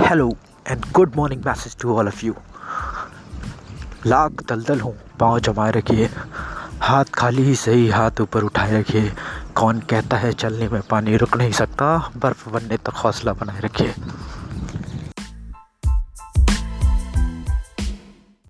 Hello and good morning message to all of you lakh दलदल हूँ, पाँव जमाए रखिए। हाथ खाली ही सही हाथ ऊपर उठाए रखिए। कौन कहता है चलने में पानी रुक नहीं सकता? बर्फ़ बनने तक हौसला बनाए रखिए।